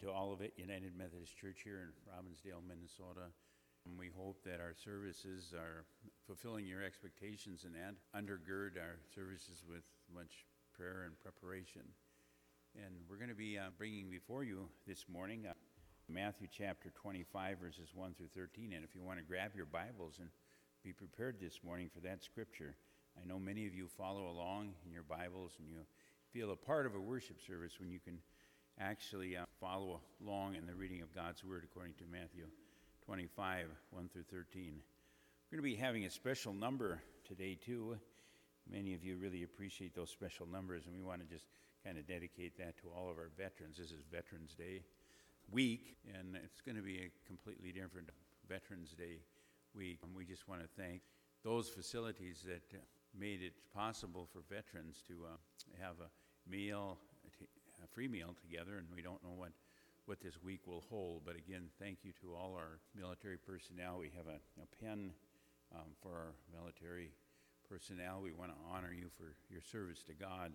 to Olivet United Methodist Church here in Robbinsdale, Minnesota. And we hope that our services are fulfilling your expectations and undergird our services with much prayer and preparation. And we're going to be uh, bringing before you this morning uh, Matthew chapter 25, verses 1 through 13. And if you want to grab your Bibles and be prepared this morning for that scripture, I know many of you follow along in your Bibles and you feel a part of a worship service when you can actually uh, follow along in the reading of God's Word according to Matthew 25, 1 through 13. We're going to be having a special number today, too. Many of you really appreciate those special numbers, and we want to just kind of dedicate that to all of our veterans. This is Veterans Day week, and it's going to be a completely different Veterans Day week. And we just want to thank those facilities that made it possible for veterans to uh, have a meal, a free meal together, and we don't know what, what this week will hold. But again, thank you to all our military personnel. We have a, a pen um, for our military personnel. We want to honor you for your service to God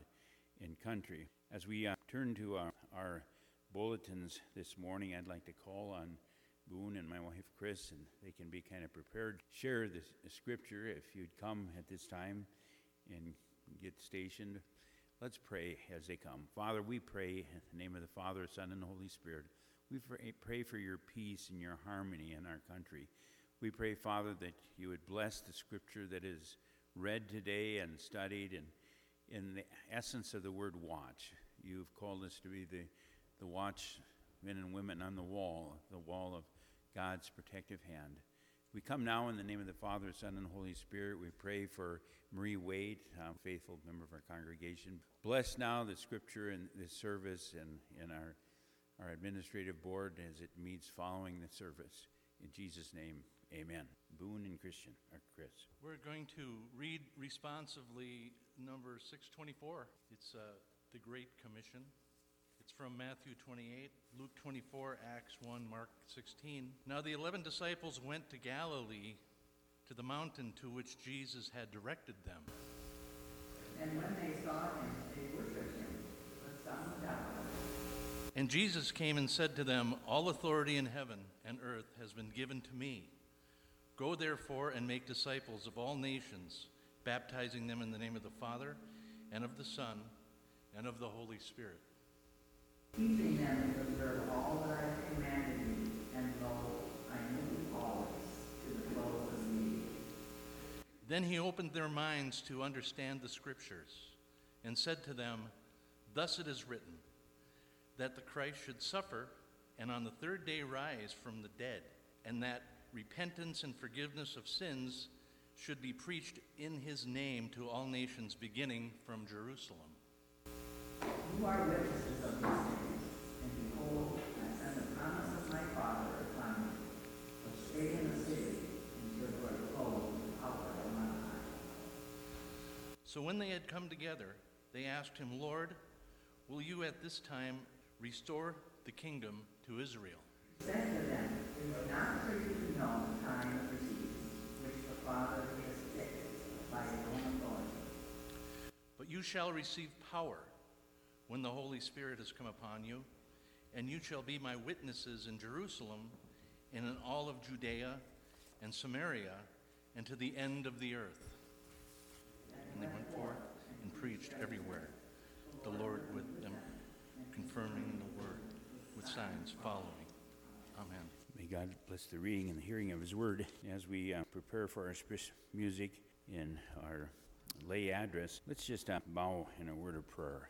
and country. As we uh, turn to uh, our bulletins this morning, I'd like to call on Boone and my wife Chris, and they can be kind of prepared. Share the scripture if you'd come at this time and get stationed. Let's pray as they come. Father, we pray in the name of the Father, Son, and Holy Spirit. We pray for your peace and your harmony in our country. We pray, Father, that you would bless the scripture that is read today and studied, and in the essence of the word watch. You've called us to be the, the watch men and women on the wall, the wall of God's protective hand. We come now in the name of the Father, Son, and Holy Spirit. We pray for Marie Wade, a faithful member of our congregation. Bless now the scripture and this service and, our, our administrative board as it meets following the service. In Jesus' name, amen. Boone and Christian, or Chris. We're going to read responsively number 624. It's uh, the Great Commission. From Matthew 28, Luke 24, Acts 1, Mark 16. Now the eleven disciples went to Galilee, to the mountain to which Jesus had directed them. And when they saw him, they worshipped him, but some doubted. And Jesus came and said to them, All authority in heaven and earth has been given to me. Go therefore and make disciples of all nations, baptizing them in the name of the Father, and of the Son, and of the Holy Spirit teaching them to observe all that I have commanded you, and lo, I am you always to the close of the age. Then he opened their minds to understand the Scriptures, and said to them, Thus it is written, that the Christ should suffer, and on the third day rise from the dead, and that repentance and forgiveness of sins should be preached in his name to all nations, beginning from Jerusalem. You are witnesses of these things, and behold, I send the promise of my Father upon you. But stay in the city until you are clothed with power from on high. So when they had come together, they asked him, Lord, will you at this time restore the kingdom to Israel? He said to them, It is not for you to know the time of the season which the Father has fixed by his own authority. But you shall receive power when the Holy Spirit has come upon you, and you shall be my witnesses in Jerusalem and in all of Judea and Samaria and to the end of the earth. And they went forth and preached everywhere, the Lord with them, confirming the word with signs following. Amen. May God bless the reading and the hearing of His word as we uh, prepare for our music in our lay address. Let's just uh, bow in a word of prayer.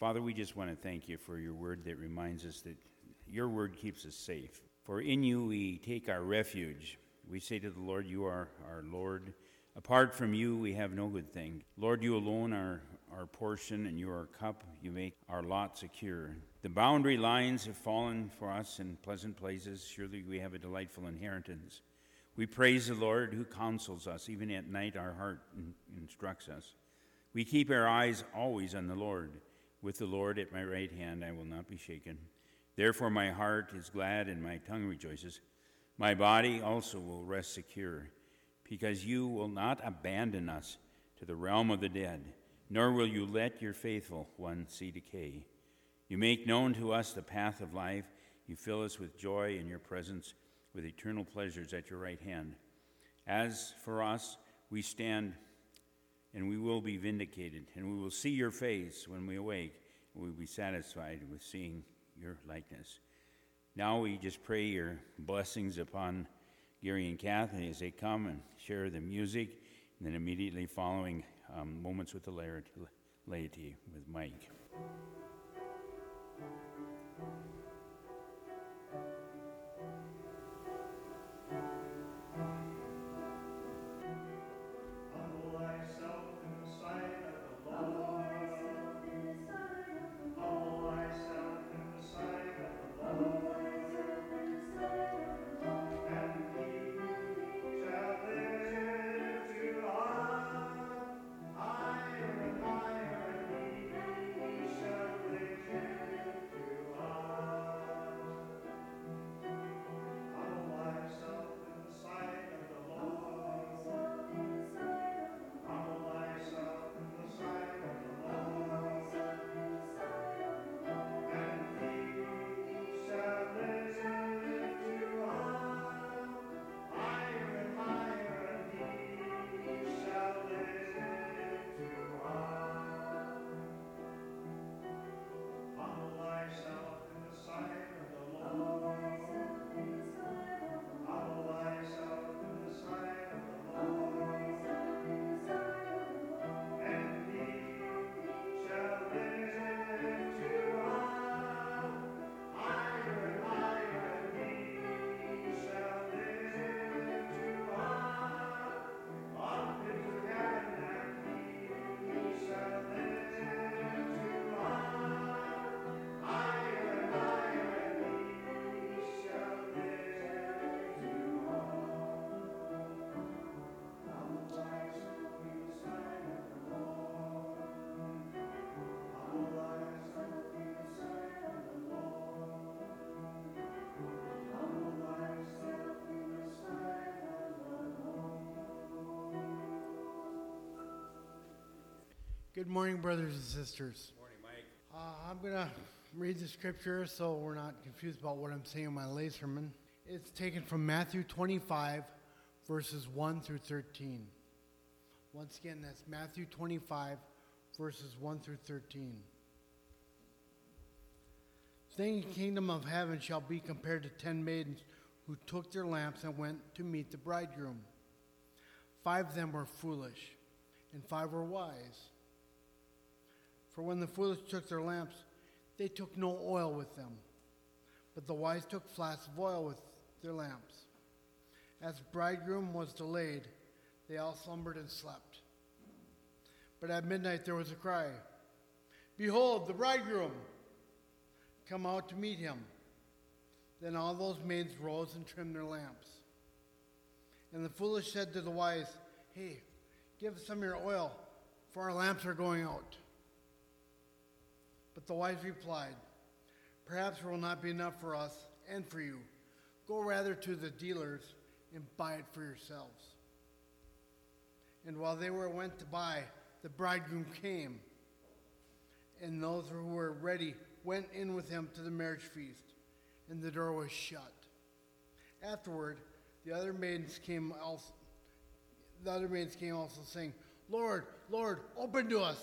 Father, we just want to thank you for your word that reminds us that your word keeps us safe. For in you we take our refuge. We say to the Lord, You are our Lord. Apart from you, we have no good thing. Lord, you alone are our portion, and you are our cup. You make our lot secure. The boundary lines have fallen for us in pleasant places. Surely we have a delightful inheritance. We praise the Lord who counsels us. Even at night, our heart instructs us. We keep our eyes always on the Lord. With the Lord at my right hand, I will not be shaken. Therefore, my heart is glad and my tongue rejoices. My body also will rest secure, because you will not abandon us to the realm of the dead, nor will you let your faithful one see decay. You make known to us the path of life. You fill us with joy in your presence, with eternal pleasures at your right hand. As for us, we stand and we will be vindicated, and we will see your face when we awake, and we will be satisfied with seeing your likeness. Now we just pray your blessings upon Gary and Kathy as they come and share the music, and then immediately following um, moments with the laity with Mike. Good morning, brothers and sisters. Good Morning, Mike. Uh, I'm going to read the scripture so we're not confused about what I'm saying in my lay sermon. It's taken from Matthew 25, verses 1 through 13. Once again, that's Matthew 25, verses 1 through 13. The kingdom of heaven shall be compared to ten maidens who took their lamps and went to meet the bridegroom. Five of them were foolish, and five were wise. For when the foolish took their lamps, they took no oil with them, but the wise took flasks of oil with their lamps. As the bridegroom was delayed, they all slumbered and slept. But at midnight there was a cry Behold, the bridegroom! Come out to meet him. Then all those maids rose and trimmed their lamps. And the foolish said to the wise, Hey, give us some of your oil, for our lamps are going out. The wise replied, Perhaps there will not be enough for us and for you. Go rather to the dealers and buy it for yourselves. And while they were went to buy, the bridegroom came, and those who were ready went in with him to the marriage feast, and the door was shut. Afterward, the other maidens came also. The other maidens came also, saying, "Lord, Lord, open to us."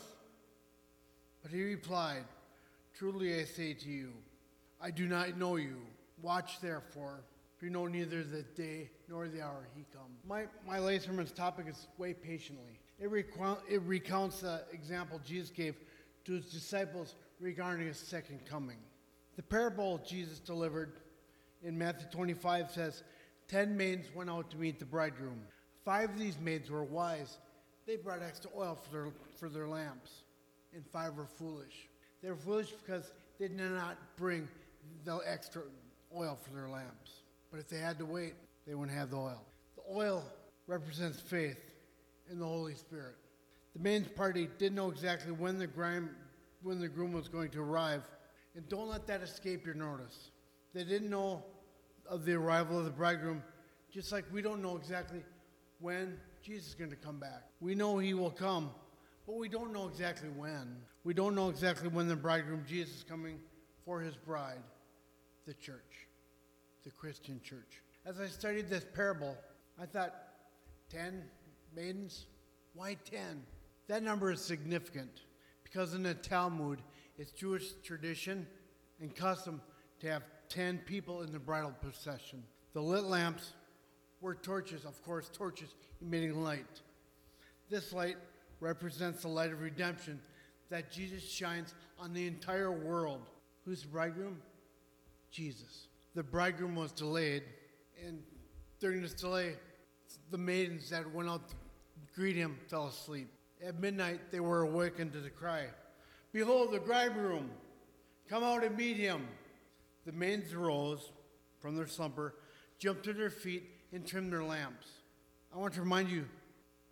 But he replied, Truly I say to you, I do not know you. Watch therefore, for you know neither the day nor the hour he comes. My, my lay sermon's topic is wait patiently. It, it recounts the example Jesus gave to his disciples regarding his second coming. The parable Jesus delivered in Matthew 25 says, Ten maids went out to meet the bridegroom. Five of these maids were wise. They brought extra oil for their, for their lamps, and five were foolish. They were foolish because they did not bring the extra oil for their lamps. But if they had to wait, they wouldn't have the oil. The oil represents faith in the Holy Spirit. The main party didn't know exactly when the, when the groom was going to arrive, and don't let that escape your notice. They didn't know of the arrival of the bridegroom, just like we don't know exactly when Jesus is going to come back. We know he will come, but we don't know exactly when. We don't know exactly when the bridegroom Jesus is coming for his bride. the church, the Christian church. As I studied this parable, I thought, 10 maidens? Why 10? That number is significant because in the Talmud, it's Jewish tradition and custom to have 10 people in the bridal procession. The lit lamps were torches, of course, torches emitting light. This light represents the light of redemption that Jesus shines on the entire world. Who's the bridegroom? Jesus. The bridegroom was delayed, and during this delay, the maidens that went out to greet him fell asleep. At midnight, they were awakened to the cry Behold, the bridegroom! Come out and meet him! The maidens rose from their slumber, jumped to their feet, and trimmed their lamps. I want to remind you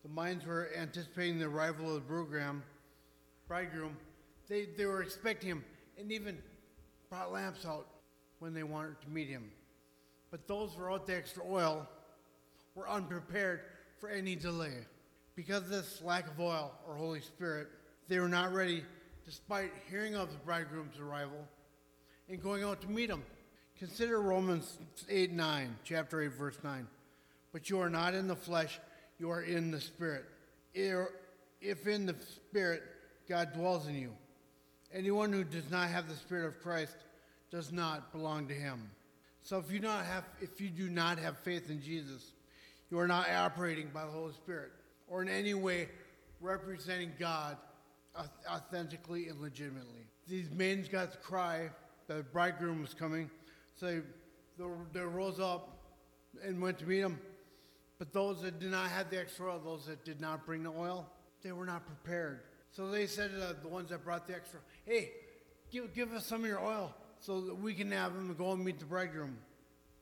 the minds were anticipating the arrival of the bridegroom. bridegroom. They, they were expecting him and even brought lamps out when they wanted to meet him. But those without the extra oil were unprepared for any delay. Because of this lack of oil or Holy Spirit, they were not ready despite hearing of the bridegroom's arrival and going out to meet him. Consider Romans 8 9, chapter 8, verse 9. But you are not in the flesh, you are in the Spirit. If in the Spirit God dwells in you. Anyone who does not have the Spirit of Christ does not belong to him. So if you not have if you do not have faith in Jesus, you are not operating by the Holy Spirit or in any way representing God authentically and legitimately. These maidens got the cry that the bridegroom was coming, so they, they rose up and went to meet him. But those that did not have the extra oil, those that did not bring the oil, they were not prepared. So they said to the, ones that brought the extra, hey, give, give us some of your oil so that we can have them go and meet the bridegroom.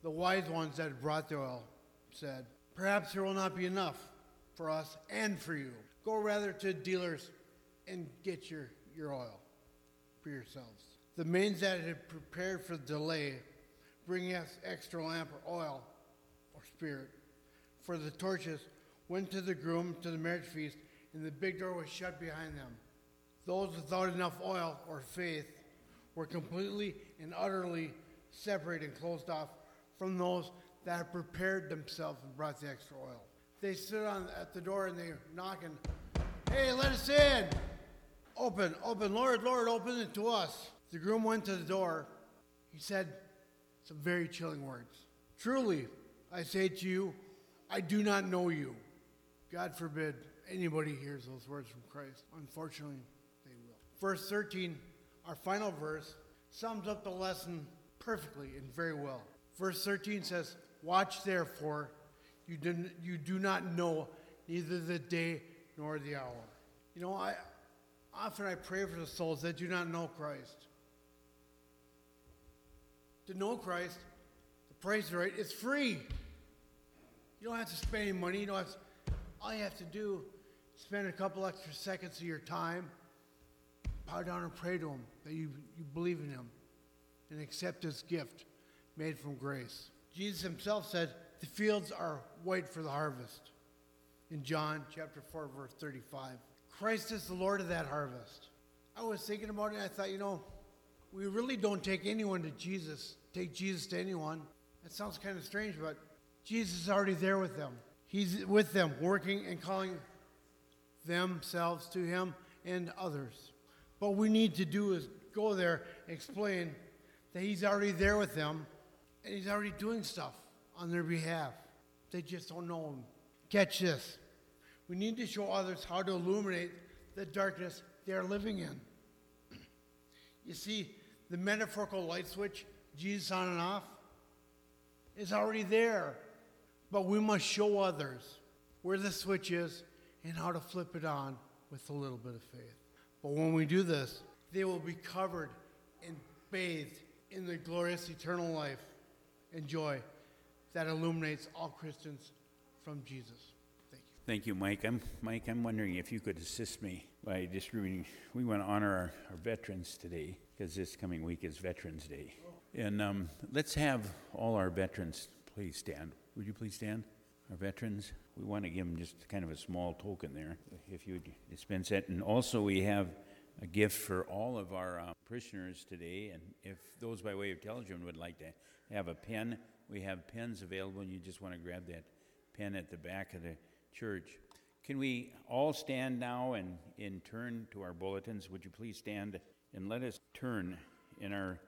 The wise ones that brought the oil said, Perhaps there will not be enough for us and for you. Go rather to dealers and get your, your oil for yourselves. The maidens that had prepared for the delay bring us extra lamp or oil or spirit. For the torches went to the groom to the marriage feast, and the big door was shut behind them. Those without enough oil or faith were completely and utterly separated and closed off from those that had prepared themselves and brought the extra oil. They stood on at the door and they knocking, "Hey, let us in! Open, open, Lord, Lord, open it to us." The groom went to the door. He said some very chilling words. Truly, I say to you, I do not know you. God forbid anybody hears those words from Christ. Unfortunately, they will. Verse 13, our final verse, sums up the lesson perfectly and very well. Verse 13 says, Watch therefore, you do, you do not know neither the day nor the hour. You know, I often I pray for the souls that do not know Christ. To know Christ, the price is right, it's free. You don't have to spend any money. You don't have to, all you have to do is spend a couple extra seconds of your time, bow down and pray to Him that you, you believe in Him and accept His gift made from grace. Jesus Himself said, The fields are white for the harvest. In John chapter 4, verse 35. Christ is the Lord of that harvest. I was thinking about it and I thought, you know, we really don't take anyone to Jesus, take Jesus to anyone. That sounds kind of strange, but Jesus is already there with them. He's with them, working and calling themselves to Him and others. What we need to do is go there, and explain that He's already there with them, and He's already doing stuff on their behalf. They just don't know Him. Catch this. We need to show others how to illuminate the darkness they are living in. You see, the metaphorical light switch, Jesus on and off, is already there. But we must show others where the switch is and how to flip it on with a little bit of faith. But when we do this, they will be covered and bathed in the glorious eternal life and joy that illuminates all Christians from Jesus. Thank you. Thank you, Mike. I'm, Mike, I'm wondering if you could assist me by distributing, we want to honor our, our veterans today, because this coming week is Veterans Day. And um, let's have all our veterans please stand. Would you please stand? Our veterans, we want to give them just kind of a small token there, if you would dispense that. And also, we have a gift for all of our uh, parishioners today, and if those by way of television would like to have a pen, we have pens available, and you just want to grab that pen at the back of the church. Can we all stand now and in turn to our bulletins? Would you please stand and let us turn in our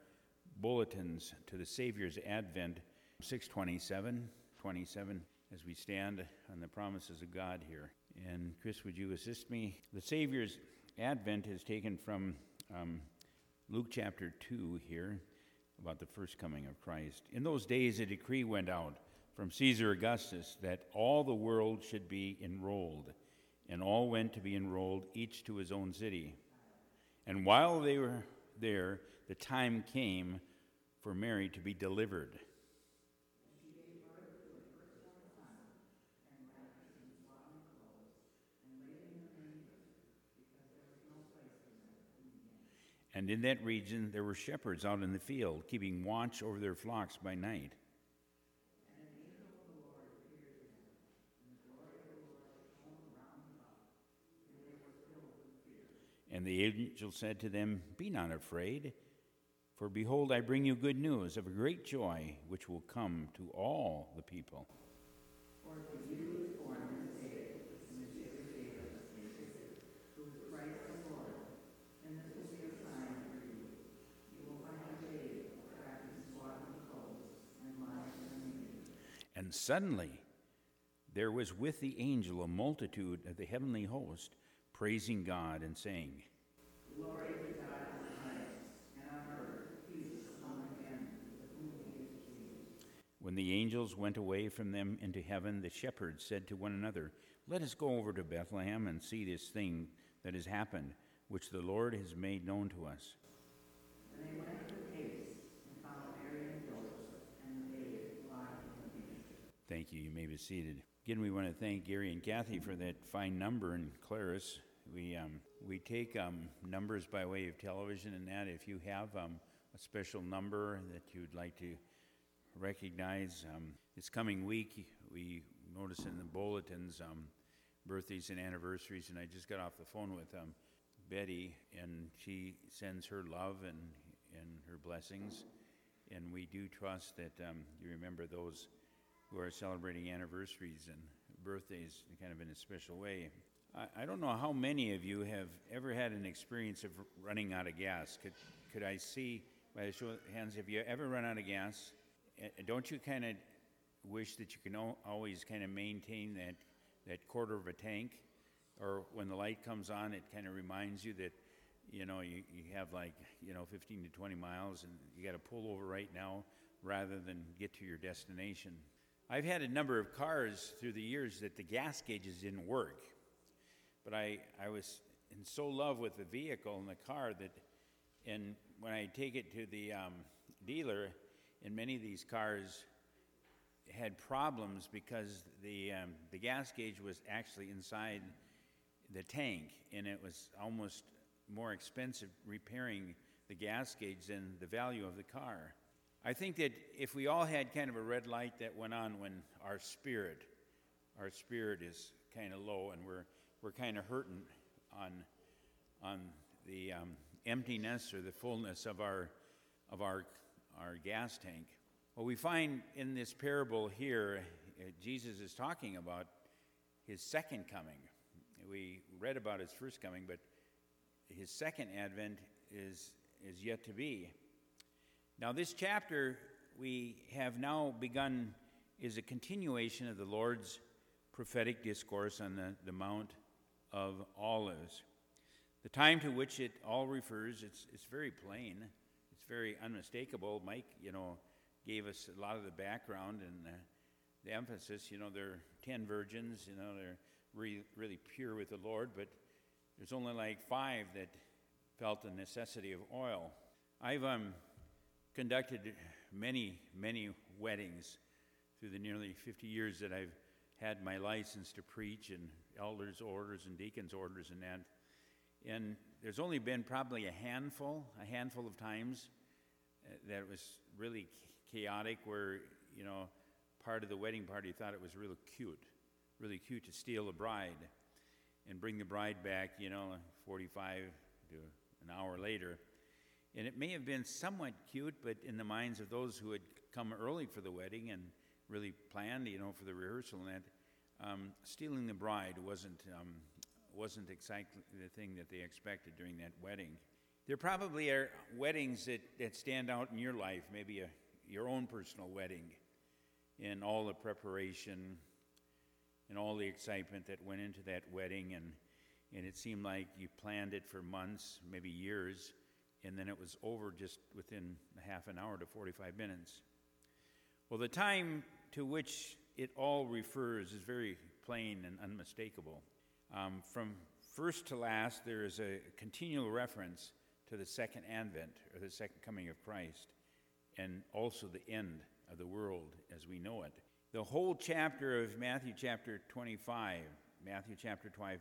bulletins to the Savior's Advent, 627, 27, as we stand on the promises of God here. And Chris, would you assist me? The Savior's Advent is taken from um, Luke chapter 2 here about the first coming of Christ. In those days, a decree went out from Caesar Augustus that all the world should be enrolled, and all went to be enrolled, each to his own city. And while they were there, the time came for Mary to be delivered. And in that region there were shepherds out in the field, keeping watch over their flocks by night. And the angel said to them, Be not afraid, for behold, I bring you good news of a great joy which will come to all the people. For to you is born this day in the city of David, who is Christ the Lord. And this will be a sign for you. You will find a babe wrapped in swaddling clothes and lying in a manger. And suddenly there was with the angel a multitude of the heavenly host, praising God and saying, Glory to God in the highest, and peace among men with whom he. When the angels went away from them into heaven, the shepherds said to one another, Let us go over to Bethlehem and see this thing that has happened, which the Lord has made known to us. Thank you. You may be seated. Again, we want to thank Gary and Kathy for that fine number and Claris. We, um, we take um, numbers by way of television and that. If you have um, a special number that you'd like to recognize, um, this coming week, we notice in the bulletins um, birthdays and anniversaries, and I just got off the phone with um, Betty, and she sends her love and, and her blessings. And we do trust that you remember those who are celebrating anniversaries and birthdays kind of in a special way. I, I don't know how many of you have ever had an experience of running out of gas. Could, could I see by the show of hands, have you ever run out of gas? Don't you kind of wish that you can al- always kind of maintain that, that quarter of a tank? Or when the light comes on, it kind of reminds you that, you know, you, you have like, you know, 15 to 20 miles and you got to pull over right now rather than get to your destination. I've had a number of cars through the years that the gas gauges didn't work. But I, I was in so love with the vehicle and the car that, and when I take it to the um, dealer, in many of these cars had problems because the, um, the gas gauge was actually inside the tank, and it was almost more expensive repairing the gas gauge than the value of the car. I think that if we all had kind of a red light that went on when our spirit, our spirit is kind of low and we're, we're kind of hurting on, on the um, emptiness or the fullness of our, of our, our gas tank. What we find in this parable here, uh, Jesus is talking about his second coming. We read about his first coming, but his second advent is, is yet to be. Now, this chapter we have now begun is a continuation of the Lord's prophetic discourse on the, the Mount of Olives. The time to which it all refers, it's, it's very plain, it's very unmistakable. Mike, you know, gave us a lot of the background and the, the emphasis. You know, there are 10 virgins, you know, they're re- really pure with the Lord, but there's only like five that felt the necessity of oil. I've um, conducted many, many weddings through the nearly 50 years that I've had my license to preach and elders' orders and deacons' orders and that. And there's only been probably a handful, a handful of times uh, that it was really chaotic where, you know, part of the wedding party thought it was really cute, really cute to steal a bride and bring the bride back, you know, 45 to an hour later. And it may have been somewhat cute, but in the minds of those who had come early for the wedding and really planned, you know, for the rehearsal and that, um, stealing the bride wasn't, um, wasn't exactly the thing that they expected during that wedding. There probably are weddings that, that stand out in your life, maybe a, your own personal wedding, and all the preparation and all the excitement that went into that wedding, and, and it seemed like you planned it for months, maybe years, and then it was over just within half an hour to 45 minutes. Well, the time to which it all refers is very plain and unmistakable. Um, from first to last, there is a continual reference to the second advent, or the second coming of Christ, and also the end of the world as we know it. The whole chapter of Matthew chapter 25, Matthew chapter 25,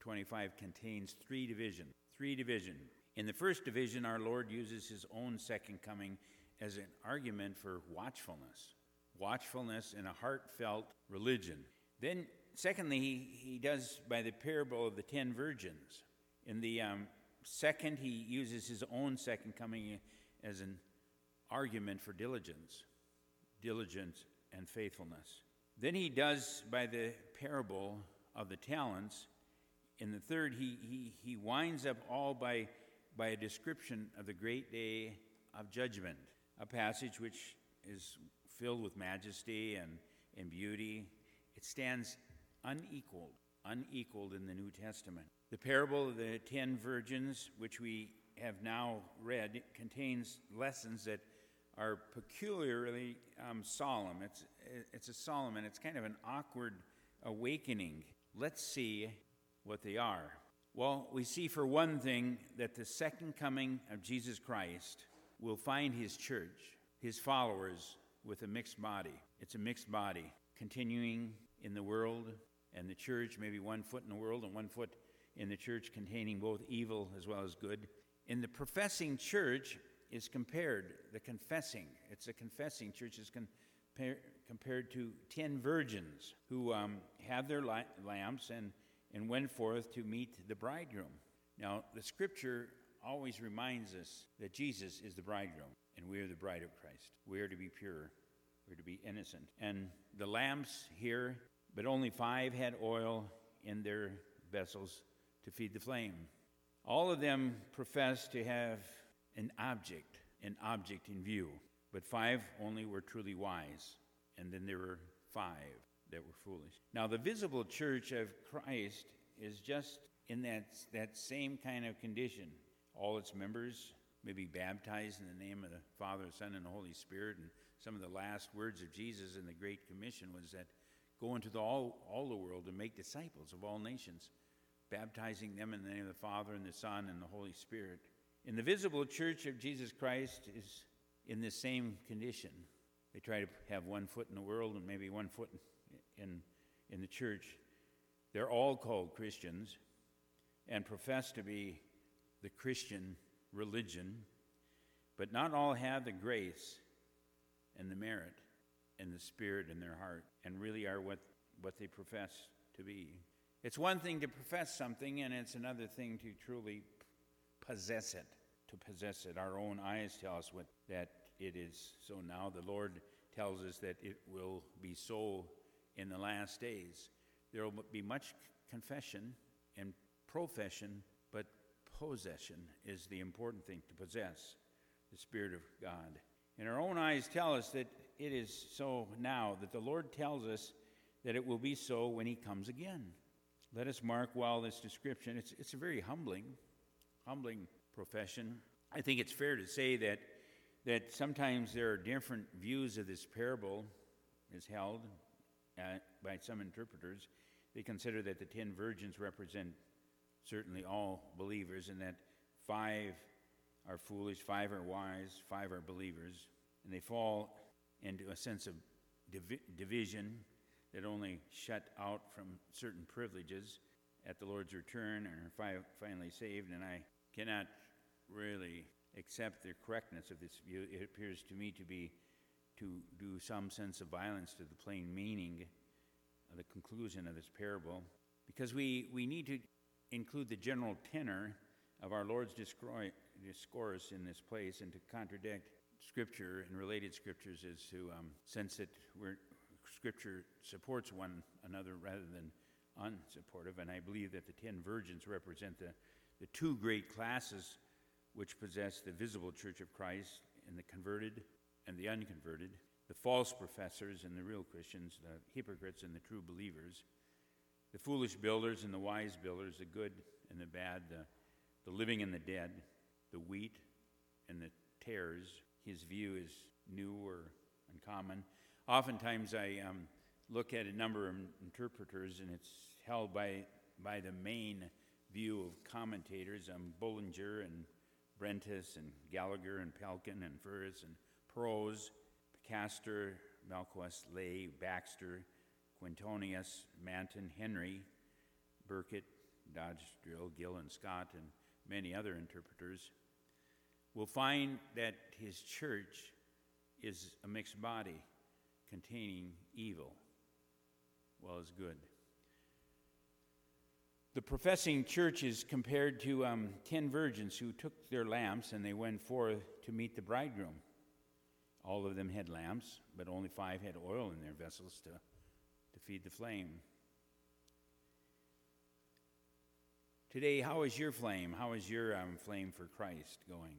25 contains three divisions. Three division. In the first division, our Lord uses his own second coming as an argument for watchfulness, watchfulness in a heartfelt religion. Then, secondly, he, he does by the parable of the ten virgins. In the um, second, he uses his own second coming as an argument for diligence, diligence and faithfulness. Then he does by the parable of the talents. In the third, he, he, he winds up all by, by a description of the great day of judgment, a passage which is filled with majesty and, and beauty. It stands unequaled, unequaled in the New Testament. The parable of the ten virgins, which we have now read, contains lessons that are peculiarly um, solemn. It's, it's a solemn and it's kind of an awkward awakening. Let's see what they are. Well, we see for one thing that the second coming of Jesus Christ will find his church, his followers, with a mixed body. It's a mixed body, continuing in the world and the church, maybe one foot in the world and one foot in the church, containing both evil as well as good. In the professing church, is compared, the confessing, it's a confessing church is compar- compared to ten virgins who um, have their lamps and, and went forth to meet the bridegroom. Now, the scripture always reminds us that Jesus is the bridegroom and we are the bride of Christ. We are to be pure, we're to be innocent. And the lamps here, but only five had oil in their vessels to feed the flame. All of them profess to have an object, an object in view. But five only were truly wise, and then there were five that were foolish. Now, the visible church of Christ is just in that, that same kind of condition. All its members may be baptized in the name of the Father, Son, and the Holy Spirit. And some of the last words of Jesus in the Great Commission was that go into the, all, all the world and make disciples of all nations, baptizing them in the name of the Father, and the Son, and the Holy Spirit. In the visible church of Jesus Christ is in the same condition. They try to have one foot in the world and maybe one foot in, in the church. They're all called Christians and profess to be the Christian religion, but not all have the grace and the merit and the spirit in their heart and really are what, what they profess to be. It's one thing to profess something, and it's another thing to truly possess it, to possess it. Our own eyes tell us what, that it is so now. The Lord tells us that it will be so in the last days. There will be much confession and profession, but possession is the important thing to possess the Spirit of God. And our own eyes tell us that it is so now, that the Lord tells us that it will be so when He comes again. Let us mark well this description. It's, it's a very humbling humbling profession. I think it's fair to say that, that sometimes there are different views of this parable is held uh, by some interpreters. They consider that the ten virgins represent certainly all believers and that five are foolish, five are wise, five are believers, and they fall into a sense of divi- division that only shut out from certain privileges at the Lord's return and are fi- finally saved. And I cannot really accept the correctness of this view. It appears to me to be to do some sense of violence to the plain meaning of the conclusion of this parable, because we, we need to include the general tenor of our Lord's discourse in this place and to contradict Scripture and related Scriptures is to um, sense that Scripture supports one another rather than unsupportive. And I believe that the ten virgins represent the, the two great classes which possess the visible church of Christ and the converted and the unconverted, the false professors and the real Christians, the hypocrites and the true believers, the foolish builders and the wise builders, the good and the bad, the, the living and the dead, the wheat and the tares. His view is new or uncommon. Oftentimes, I um, look at a number of interpreters, and it's held by, by the main view of commentators um, Bullinger and Brentius and Gallagher and Pelkin and Ferus and Prose, Castor, Malquest, Lay, Baxter, Quintonius, Manton, Henry, Burkitt, Dodge, Drill, Gill, and Scott, and many other interpreters, will find that his church is a mixed body containing evil well as good. The professing church is compared to um, ten virgins who took their lamps and they went forth to meet the bridegroom. All of them had lamps, but only five had oil in their vessels to, to feed the flame. Today, how is your flame? How is your um, flame for Christ going?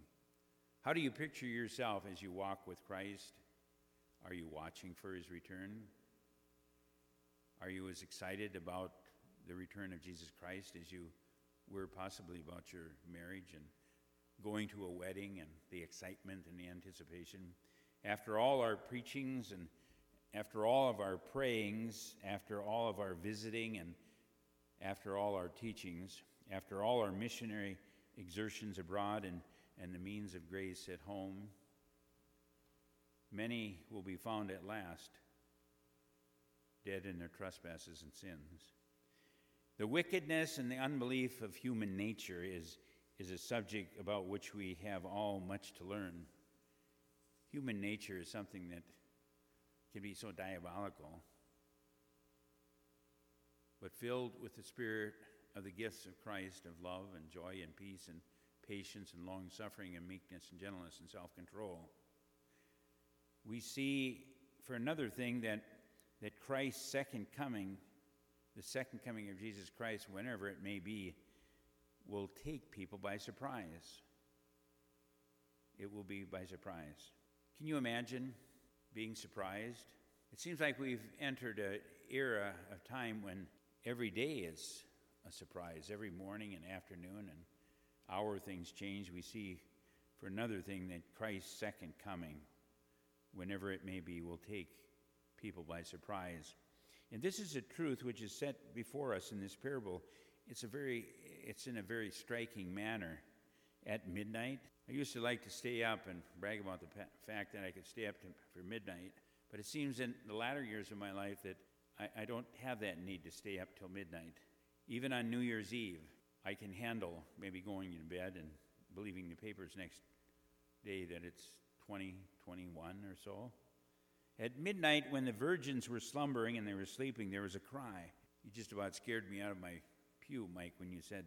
How do you picture yourself as you walk with Christ? Are you watching for his return? Are you as excited about the return of Jesus Christ as you were possibly about your marriage and going to a wedding and the excitement and the anticipation? After all our preachings and after all of our prayings, after all of our visiting, and after all our teachings, after all our missionary exertions abroad and, and the means of grace at home, many will be found at last dead in their trespasses and sins. The wickedness and the unbelief of human nature is, is a subject about which we have all much to learn. Human nature is something that can be so diabolical, but filled with the spirit of the gifts of Christ of love and joy and peace and patience and long suffering and meekness and gentleness and self control. We see, for another thing, that, that Christ's second coming, the second coming of Jesus Christ, whenever it may be, will take people by surprise. It will be by surprise. Can you imagine being surprised? It seems like we've entered an era of time when every day is a surprise. Every morning and afternoon and hour things change. We see, for another thing, that Christ's second coming, whenever it may be, will take people by surprise. And this is a truth which is set before us in this parable. It's, a very, it's in a very striking manner. At midnight, I used to like to stay up and brag about the fact that I could stay up to, for midnight, but it seems in the latter years of my life that I, I don't have that need to stay up till midnight. Even on New Year's Eve, I can handle maybe going to bed and believing the papers next day that it's 20, 21 or so. At midnight, when the virgins were slumbering and they were sleeping, there was a cry. You just about scared me out of my pew, Mike, when you said,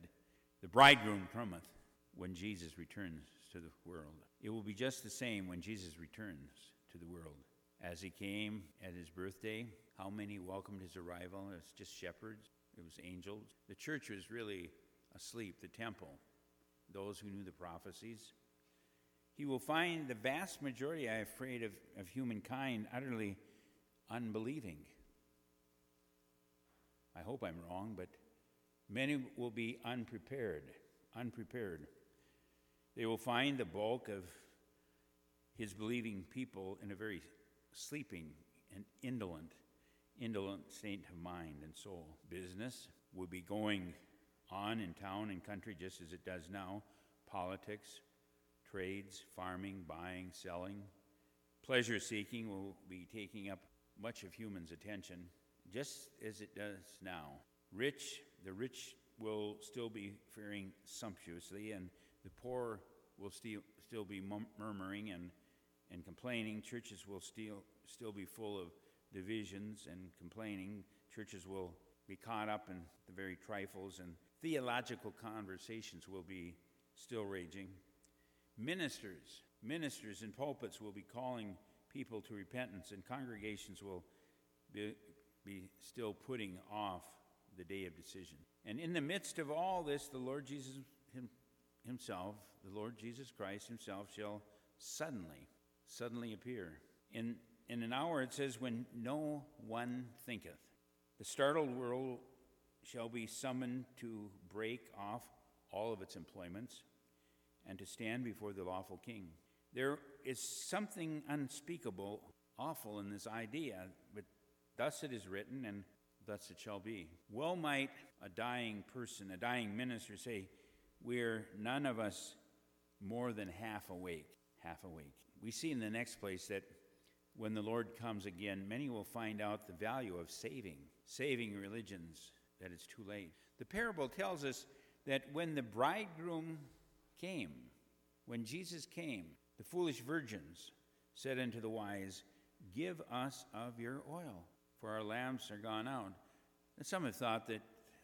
The bridegroom cometh when Jesus returns to the world. It will be just the same when Jesus returns to the world. As he came at his birthday, how many welcomed his arrival? It was just shepherds, it was angels. The church was really asleep, the temple, those who knew the prophecies. He will find the vast majority, I'm afraid, of, of humankind utterly unbelieving. I hope I'm wrong, but many will be unprepared. Unprepared. They will find the bulk of his believing people in a very sleeping and indolent, indolent state of mind and soul. Business will be going on in town and country just as it does now politics, trades, farming, buying, selling. Pleasure seeking will be taking up much of humans' attention, just as it does now. Rich, the rich will still be faring sumptuously, and the poor will still, still be murmuring and, and complaining. Churches will still, still be full of divisions and complaining. Churches will be caught up in the very trifles and theological conversations will be still raging. Ministers, ministers in pulpits will be calling people to repentance, and congregations will be, be still putting off the day of decision. And in the midst of all this, the Lord Jesus Himself, the Lord Jesus Christ Himself, shall suddenly, suddenly appear. In, in an hour, it says, when no one thinketh. The startled world shall be summoned to break off all of its employments and to stand before the lawful king. There is something unspeakable, awful in this idea, but thus it is written, and thus it shall be. Well might a dying person, a dying minister say, We're none of us more than half awake, half awake. We see in the next place that when the Lord comes again, many will find out the value of saving, saving religions, that it's too late. The parable tells us that when the bridegroom came, when Jesus came, the foolish virgins said unto the wise, Give us of your oil, for our lamps are gone out. And some have thought that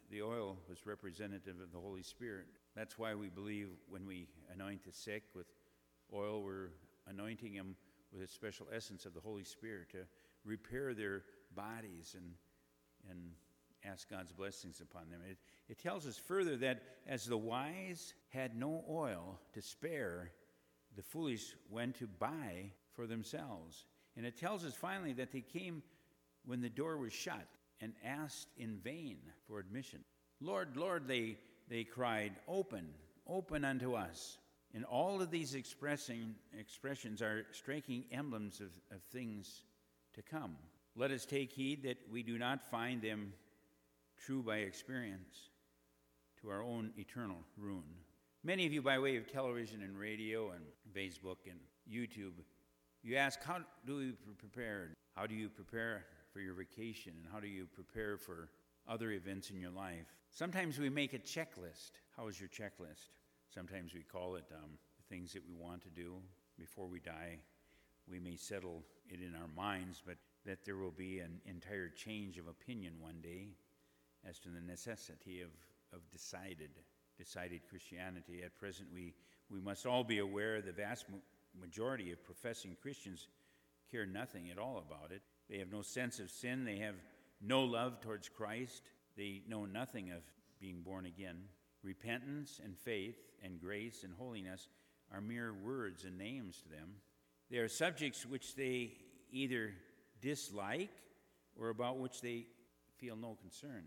the oil was representative of the Holy Spirit. That's why we believe when we anoint the sick with oil, we're anointing them with a special essence of the Holy Spirit to repair their bodies and, and ask God's blessings upon them. It, it tells us further that as the wise had no oil to spare, the foolish went to buy for themselves. And it tells us finally that they came when the door was shut and asked in vain for admission. Lord, Lord, they, they cried, Open, open unto us. And all of these expressing, expressions are striking emblems of, of things to come. Let us take heed that we do not find them true by experience to our own eternal ruin. Many of you, by way of television and radio and Facebook and YouTube, you ask, How do we prepare? How do you prepare for your vacation? And how do you prepare for other events in your life? Sometimes we make a checklist. How is your checklist? Sometimes we call it um, things that we want to do before we die. We may settle it in our minds, but that there will be an entire change of opinion one day as to the necessity of, of decided, decided Christianity. At present, we, we must all be aware the vast majority of professing Christians care nothing at all about it. They have no sense of sin, they have no love towards Christ, they know nothing of being born again. Repentance and faith and grace and holiness are mere words and names to them. They are subjects which they either dislike or about which they feel no concern.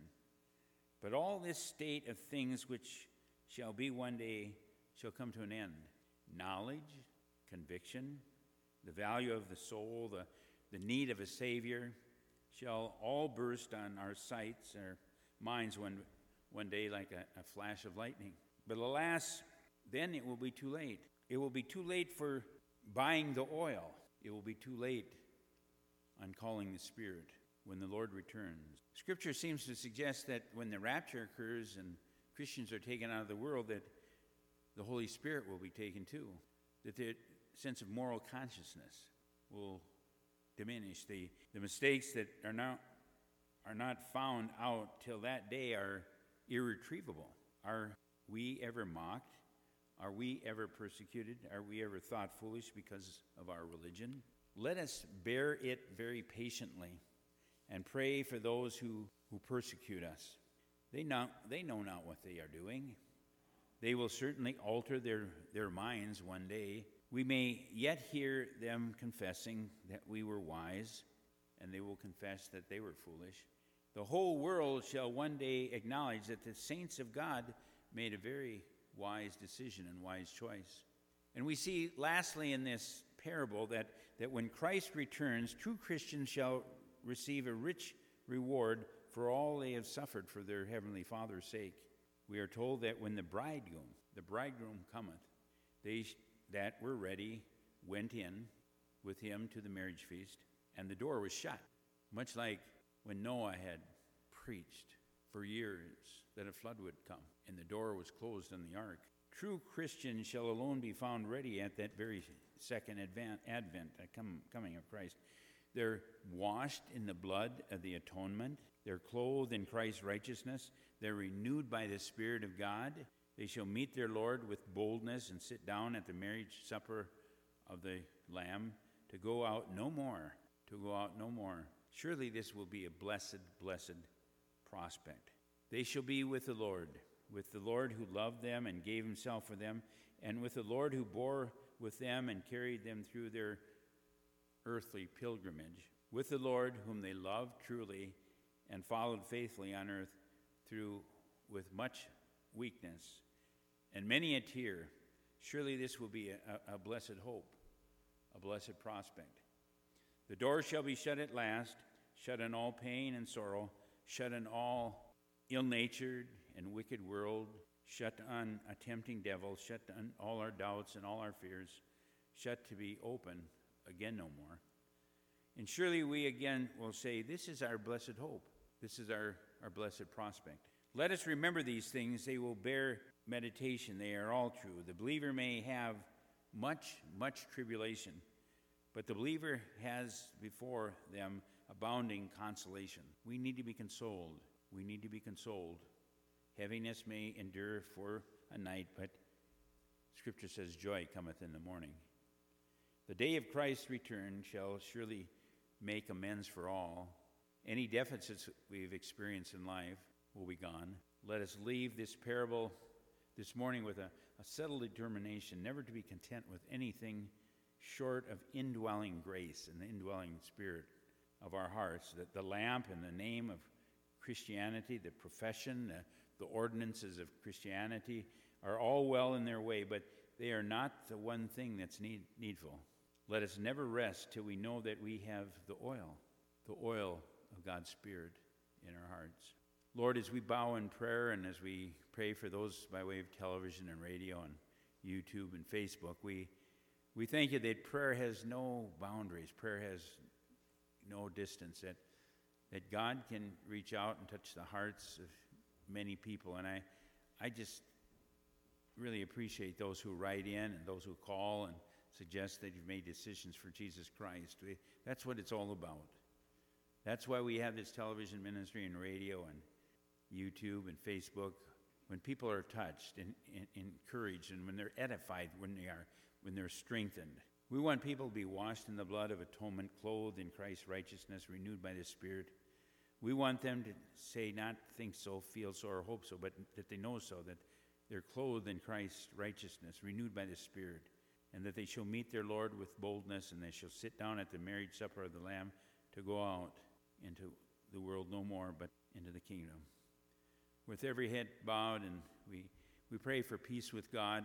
But all this state of things which shall be one day shall come to an end knowledge, conviction, the value of the soul, the, the need of a Savior shall all burst on our sights, our minds one, one day like a, a flash of lightning. But alas, then it will be too late. It will be too late for buying the oil. It will be too late on calling the Spirit when the Lord returns. Scripture seems to suggest that when the rapture occurs and Christians are taken out of the world, that the Holy Spirit will be taken too. That the sense of moral consciousness will diminish. The, the mistakes that are not, are not found out till that day are irretrievable. Are we ever mocked? Are we ever persecuted? Are we ever thought foolish because of our religion? Let us bear it very patiently and pray for those who, who persecute us. They know, they know not what they are doing. They will certainly alter their, their minds one day. We may yet hear them confessing that we were wise, and they will confess that they were foolish. The whole world shall one day acknowledge that the saints of God made a very wise decision and wise choice. And we see, lastly, in this parable that, that when Christ returns, true Christians shall receive a rich reward for all they have suffered for their heavenly Father's sake. We are told that when the bridegroom, the bridegroom cometh, they that were ready went in with him to the marriage feast, and the door was shut, much like when Noah had preached for years that a flood would come, and the door was closed on the ark. True Christians shall alone be found ready at that very second advent, advent, come, coming of Christ. They're washed in the blood of the atonement. They're clothed in Christ's righteousness. They're renewed by the Spirit of God. They shall meet their Lord with boldness and sit down at the marriage supper of the Lamb to go out no more, to go out no more. Surely this will be a blessed, blessed prospect. They shall be with the Lord, with the Lord who loved them and gave himself for them, and with the Lord who bore with them and carried them through their earthly pilgrimage, with the Lord whom they loved truly and followed faithfully on earth through with much weakness and many a tear. Surely this will be a, a blessed hope, a blessed prospect. The door shall be shut at last, shut on all pain and sorrow, shut on all ill natured and wicked world, shut on a tempting devil, shut on all our doubts and all our fears, shut to be open again no more. And surely we again will say, This is our blessed hope. This is our, our blessed prospect. Let us remember these things. They will bear meditation. They are all true. The believer may have much, much tribulation, but the believer has before them abounding consolation. We need to be consoled. We need to be consoled. Heaviness may endure for a night, but Scripture says joy cometh in the morning. The day of Christ's return shall surely make amends for all. Any deficits we've experienced in life will be gone. Let us leave this parable this morning with a, a settled determination never to be content with anything short of indwelling grace and the indwelling spirit of our hearts. That the lamp and the name of Christianity, the profession, the, the ordinances of Christianity are all well in their way, but they are not the one thing that's need, needful. Let us never rest till we know that we have the oil, the oil of God's Spirit in our hearts. Lord, as we bow in prayer and as we pray for those by way of television and radio and YouTube and Facebook, we, we thank you that prayer has no boundaries, prayer has no distance, that, that God can reach out and touch the hearts of many people. And I, I just really appreciate those who write in and those who call and suggest that you've made decisions for Jesus Christ. We, that's what it's all about. That's why we have this television ministry and radio and YouTube and Facebook. When people are touched and, and encouraged, and when they're edified, when they are, when they're strengthened, we want people to be washed in the blood of atonement, clothed in Christ's righteousness, renewed by the Spirit. We want them to say, not think so, feel so, or hope so, but that they know so, that they're clothed in Christ's righteousness, renewed by the Spirit and that they shall meet their Lord with boldness, and they shall sit down at the marriage supper of the Lamb to go out into the world no more, but into the kingdom. With every head bowed, and we, we pray for peace with God.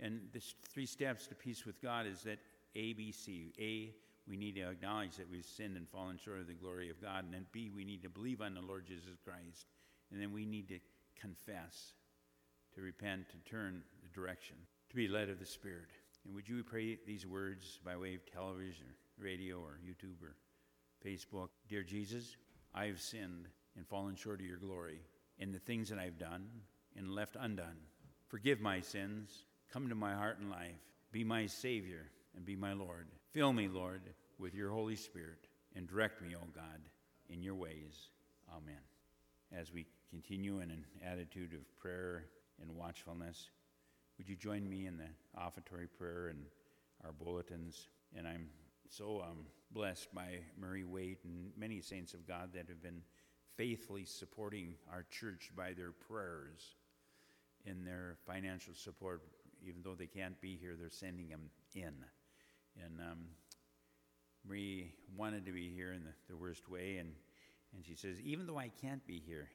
And the three steps to peace with God is that A, B, C. A, we need to acknowledge that we've sinned and fallen short of the glory of God. And then B, we need to believe on the Lord Jesus Christ. And then we need to confess, to repent, to turn the direction, to be led of the Spirit. And would you pray these words by way of television, or radio, or YouTube, or Facebook? Dear Jesus, I have sinned and fallen short of your glory in the things that I've done and left undone. Forgive my sins. Come to my heart and life. Be my Savior and be my Lord. Fill me, Lord, with your Holy Spirit and direct me, O God, in your ways. Amen. As we continue in an attitude of prayer and watchfulness, would you join me in the offertory prayer and our bulletins? And I'm so um, blessed by Marie Waite and many saints of God that have been faithfully supporting our church by their prayers in their financial support. Even though they can't be here, they're sending them in. And um, Marie wanted to be here in the, the worst way, and, and she says, even though I can't be here,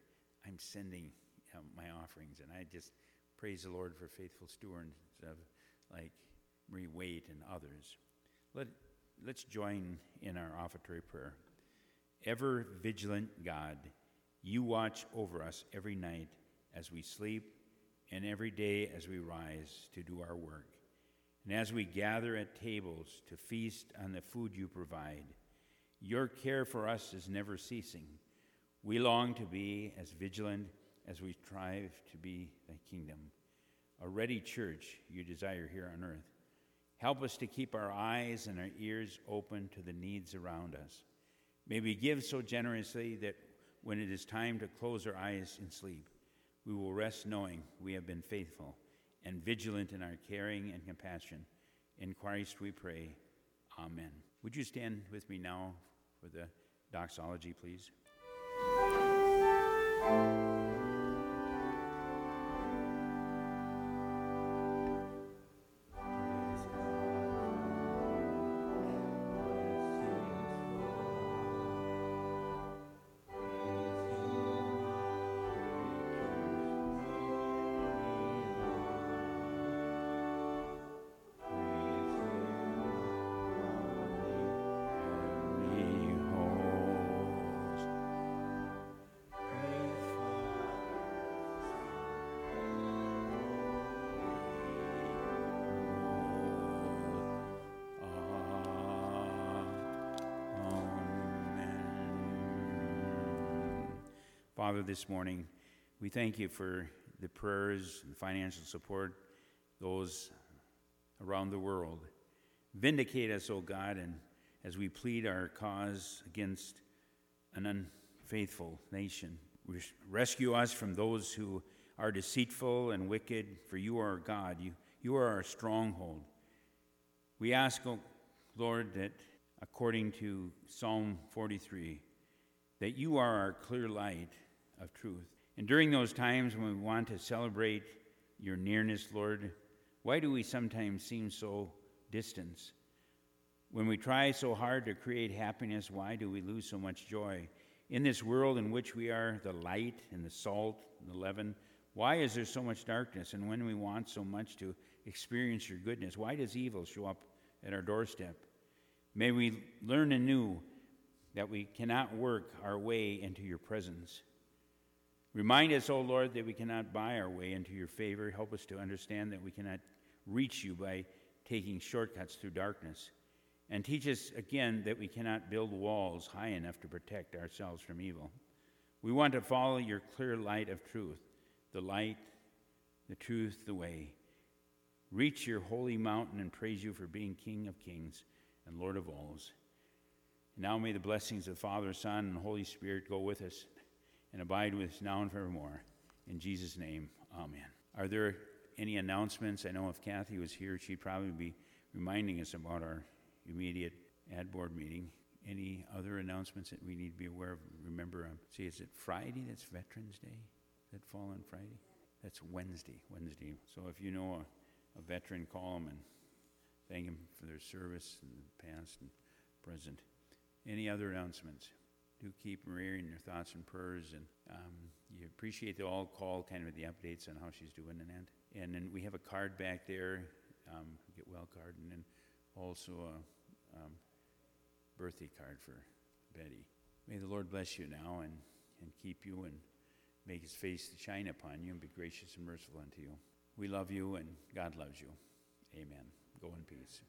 I'm sending um, my offerings. And I just praise the Lord for faithful stewards of like Marie Waite and others. Let, let's join in our offertory prayer. Ever vigilant God, you watch over us every night as we sleep and every day as we rise to do our work. And as we gather at tables to feast on the food you provide, your care for us is never ceasing. We long to be as vigilant as we strive to be thy kingdom. A ready church you desire here on earth. Help us to keep our eyes and our ears open to the needs around us. May we give so generously that when it is time to close our eyes in sleep, we will rest knowing we have been faithful and vigilant in our caring and compassion. In Christ we pray. Amen. Would you stand with me now for the doxology, please? Father, this morning, we thank you for the prayers and financial support, those around the world. Vindicate us, O God, and as we plead our cause against an unfaithful nation, rescue us from those who are deceitful and wicked, for you are God. You, you are our stronghold. We ask, O Lord, that according to Psalm 43, that you are our clear light of truth. And during those times when we want to celebrate your nearness, Lord, why do we sometimes seem so distant? When we try so hard to create happiness, why do we lose so much joy? In this world in which we are the light and the salt and the leaven, why is there so much darkness? And when we want so much to experience your goodness, why does evil show up at our doorstep? May we learn anew that we cannot work our way into your presence. Remind us, O Lord, that we cannot buy our way into your favor. Help us to understand that we cannot reach you by taking shortcuts through darkness. And teach us again that we cannot build walls high enough to protect ourselves from evil. We want to follow your clear light of truth, the light, the truth, the way. Reach your holy mountain and praise you for being King of kings and Lord of alls. Now may the blessings of Father, Son, and Holy Spirit go with us and abide with us now and forevermore. In Jesus' name, amen. Are there any announcements? I know if Kathy was here, she'd probably be reminding us about our immediate ad board meeting. Any other announcements that we need to be aware of? Remember, um, see, is it Friday that's Veterans Day? That fall on Friday? That's Wednesday, Wednesday. So if you know a, a veteran, call them and thank them for their service in the past and present. Any other announcements? Do keep Maria in your thoughts and prayers, and um, you appreciate the all call, kind of the updates on how she's doing and that. And then we have a card back there, um, get well card, and then also a um, birthday card for Betty. May the Lord bless you now and, and keep you and make his face to shine upon you and be gracious and merciful unto you. We love you and God loves you. Amen. Go in peace.